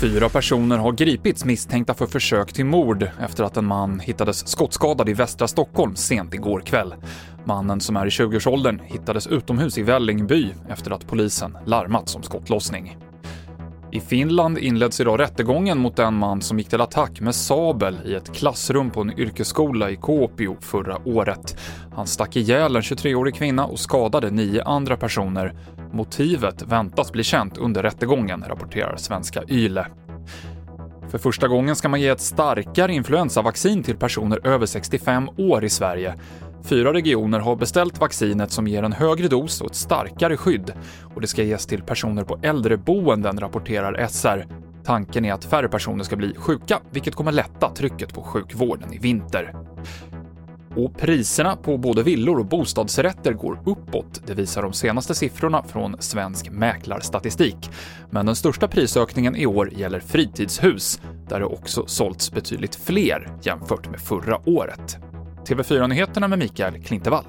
Fyra personer har gripits misstänkta för försök till mord efter att en man hittades skottskadad i västra Stockholm sent igår kväll. Mannen, som är i 20-årsåldern, hittades utomhus i Vällingby efter att polisen larmats om skottlossning. I Finland inleds idag rättegången mot den man som gick till attack med sabel i ett klassrum på en yrkesskola i Kuopio förra året. Han stack ihjäl en 23-årig kvinna och skadade nio andra personer. Motivet väntas bli känt under rättegången, rapporterar svenska YLE. För första gången ska man ge ett starkare influensavaccin till personer över 65 år i Sverige. Fyra regioner har beställt vaccinet som ger en högre dos och ett starkare skydd. Och det ska ges till personer på äldreboenden, rapporterar SR. Tanken är att färre personer ska bli sjuka, vilket kommer lätta trycket på sjukvården i vinter. Och priserna på både villor och bostadsrätter går uppåt. Det visar de senaste siffrorna från Svensk Mäklarstatistik. Men den största prisökningen i år gäller fritidshus, där det också sålts betydligt fler jämfört med förra året. TV4-nyheterna med Mikael Klintevall.